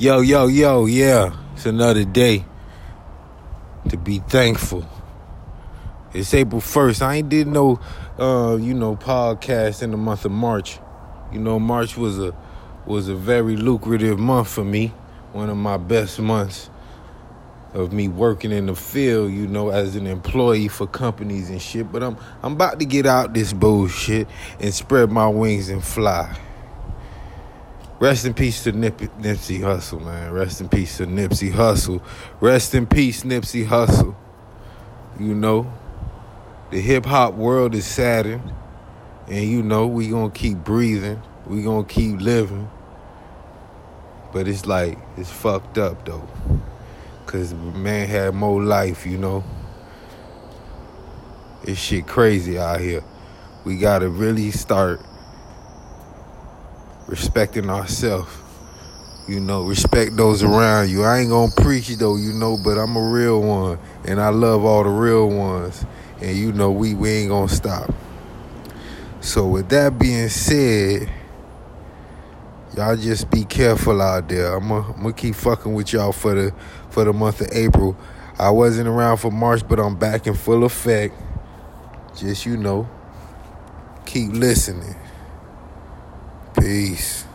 Yo, yo, yo, yeah. It's another day to be thankful. It's April 1st. I ain't did no uh, you know, podcast in the month of March. You know, March was a was a very lucrative month for me. One of my best months of me working in the field, you know, as an employee for companies and shit. But I'm I'm about to get out this bullshit and spread my wings and fly. Rest in peace to Nip- Nipsey Hussle, man. Rest in peace to Nipsey Hussle. Rest in peace, Nipsey Hussle. You know, the hip hop world is saddened, and you know we gonna keep breathing. We gonna keep living. But it's like it's fucked up though, cause man had more life, you know. It's shit crazy out here. We gotta really start respecting ourselves. You know, respect those around you. I ain't gonna preach though, you know, but I'm a real one. And I love all the real ones. And you know, we, we ain't gonna stop. So with that being said, y'all just be careful out there. I'm gonna keep fucking with y'all for the for the month of April. I wasn't around for March, but I'm back in full effect. Just you know, keep listening. Peace.